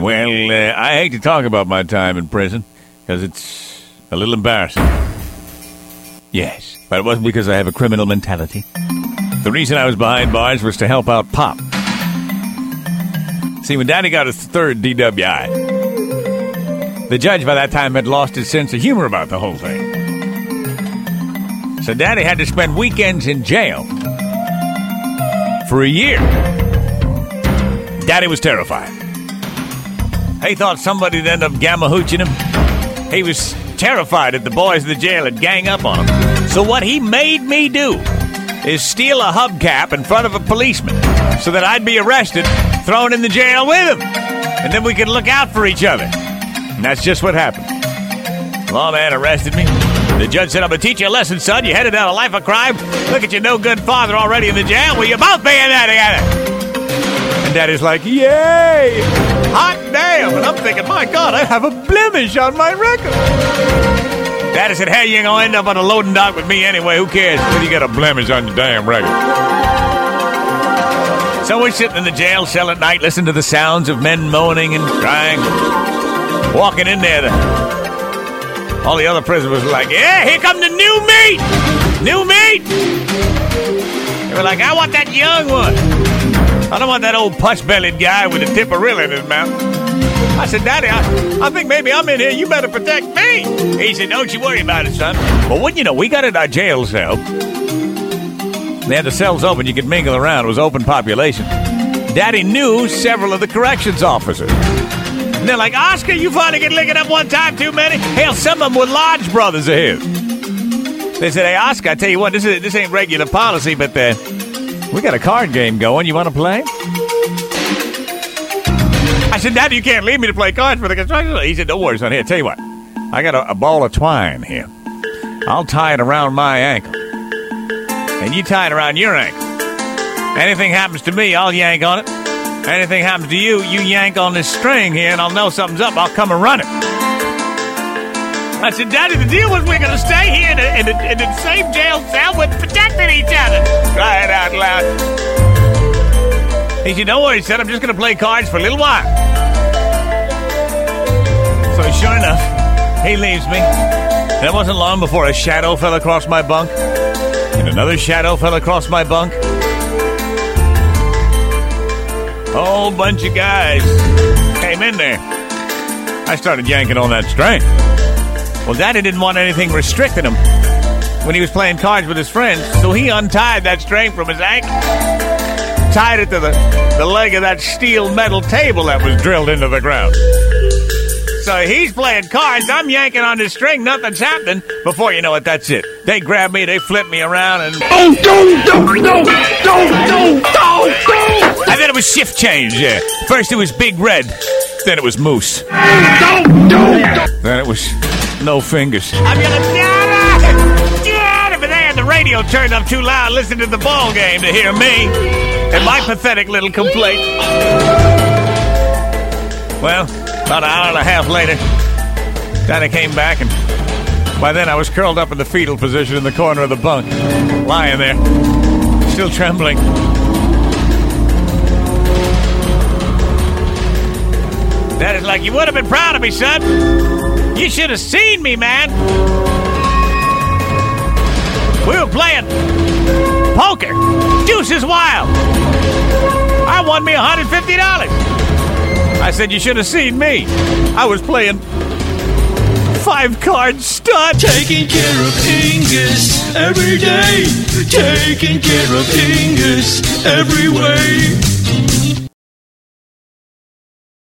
Well, uh, I hate to talk about my time in prison because it's a little embarrassing. Yes, but it wasn't because I have a criminal mentality. The reason I was behind bars was to help out Pop. See, when Daddy got his third DWI, the judge by that time had lost his sense of humor about the whole thing. So Daddy had to spend weekends in jail for a year. Daddy was terrified. He thought somebody'd end up gamma hooching him. He was terrified that the boys in the jail would gang up on him. So what he made me do is steal a hubcap in front of a policeman so that I'd be arrested, thrown in the jail with him. And then we could look out for each other. And that's just what happened. Lawman arrested me. The judge said, I'm going to teach you a lesson, son. You headed down a life of crime. Look at your no good father already in the jail. Well, you're both paying that together. Daddy's like, Yay! Hot damn! And I'm thinking, my God, I have a blemish on my record. Daddy said, Hey, you ain't gonna end up on a loading dock with me anyway. Who cares? You got a blemish on your damn record. So we're sitting in the jail cell at night, listening to the sounds of men moaning and crying. Walking in there, all the other prisoners were like, Yeah, here come the new meat! New meat! They were like, I want that young one. I don't want that old push-bellied guy with a Tiparillo in his mouth. I said, Daddy, I, I think maybe I'm in here. You better protect me. He said, Don't you worry about it, son. Well, wouldn't you know, we got in our jail cell. They had the cells open. You could mingle around. It was open population. Daddy knew several of the corrections officers. And they're like, Oscar, you finally get licking up one time too many? Hell, some of them were lodge brothers of his. They said, Hey, Oscar, I tell you what, this, is, this ain't regular policy, but uh, we got a card game going. You want to play? I said, Daddy, you can't leave me to play cards for the construction. He said, Don't worry, son. Here, tell you what. I got a, a ball of twine here. I'll tie it around my ankle. And you tie it around your ankle. Anything happens to me, I'll yank on it. Anything happens to you, you yank on this string here, and I'll know something's up. I'll come and run it. I said, Daddy, the deal was we're going to stay here in the, in, the, in the same jail cell with protecting each He said, Don't worry, son. I'm just going to play cards for a little while. So, sure enough, he leaves me. And it wasn't long before a shadow fell across my bunk, and another shadow fell across my bunk. A whole bunch of guys came in there. I started yanking on that string. Well, Daddy didn't want anything restricting him when he was playing cards with his friends, so he untied that string from his ankle, tied it to the, the leg of that steel metal table that was drilled into the ground. So he's playing cards, I'm yanking on his string, nothing's happening. Before you know it, that's it. They grab me, they flip me around, and. Oh, don't, don't, don't, don't, don't, don't, don't! And then it was shift change, yeah. First it was Big Red, then it was Moose. Don't, don't, don't! Then it was No Fingers. I'm gonna get it! Get it! But they had the radio turned up too loud, listening to the ball game to hear me and my pathetic little complaint. Well, about an hour and a half later, Daddy came back, and by then I was curled up in the fetal position in the corner of the bunk, lying there, still trembling. Daddy's like, You would have been proud of me, son. You should have seen me, man. We were playing poker. Deuces wild. Won me $150. I said, You should have seen me. I was playing five card stud. Taking care of Ingus every day. Taking care of Ingus every way.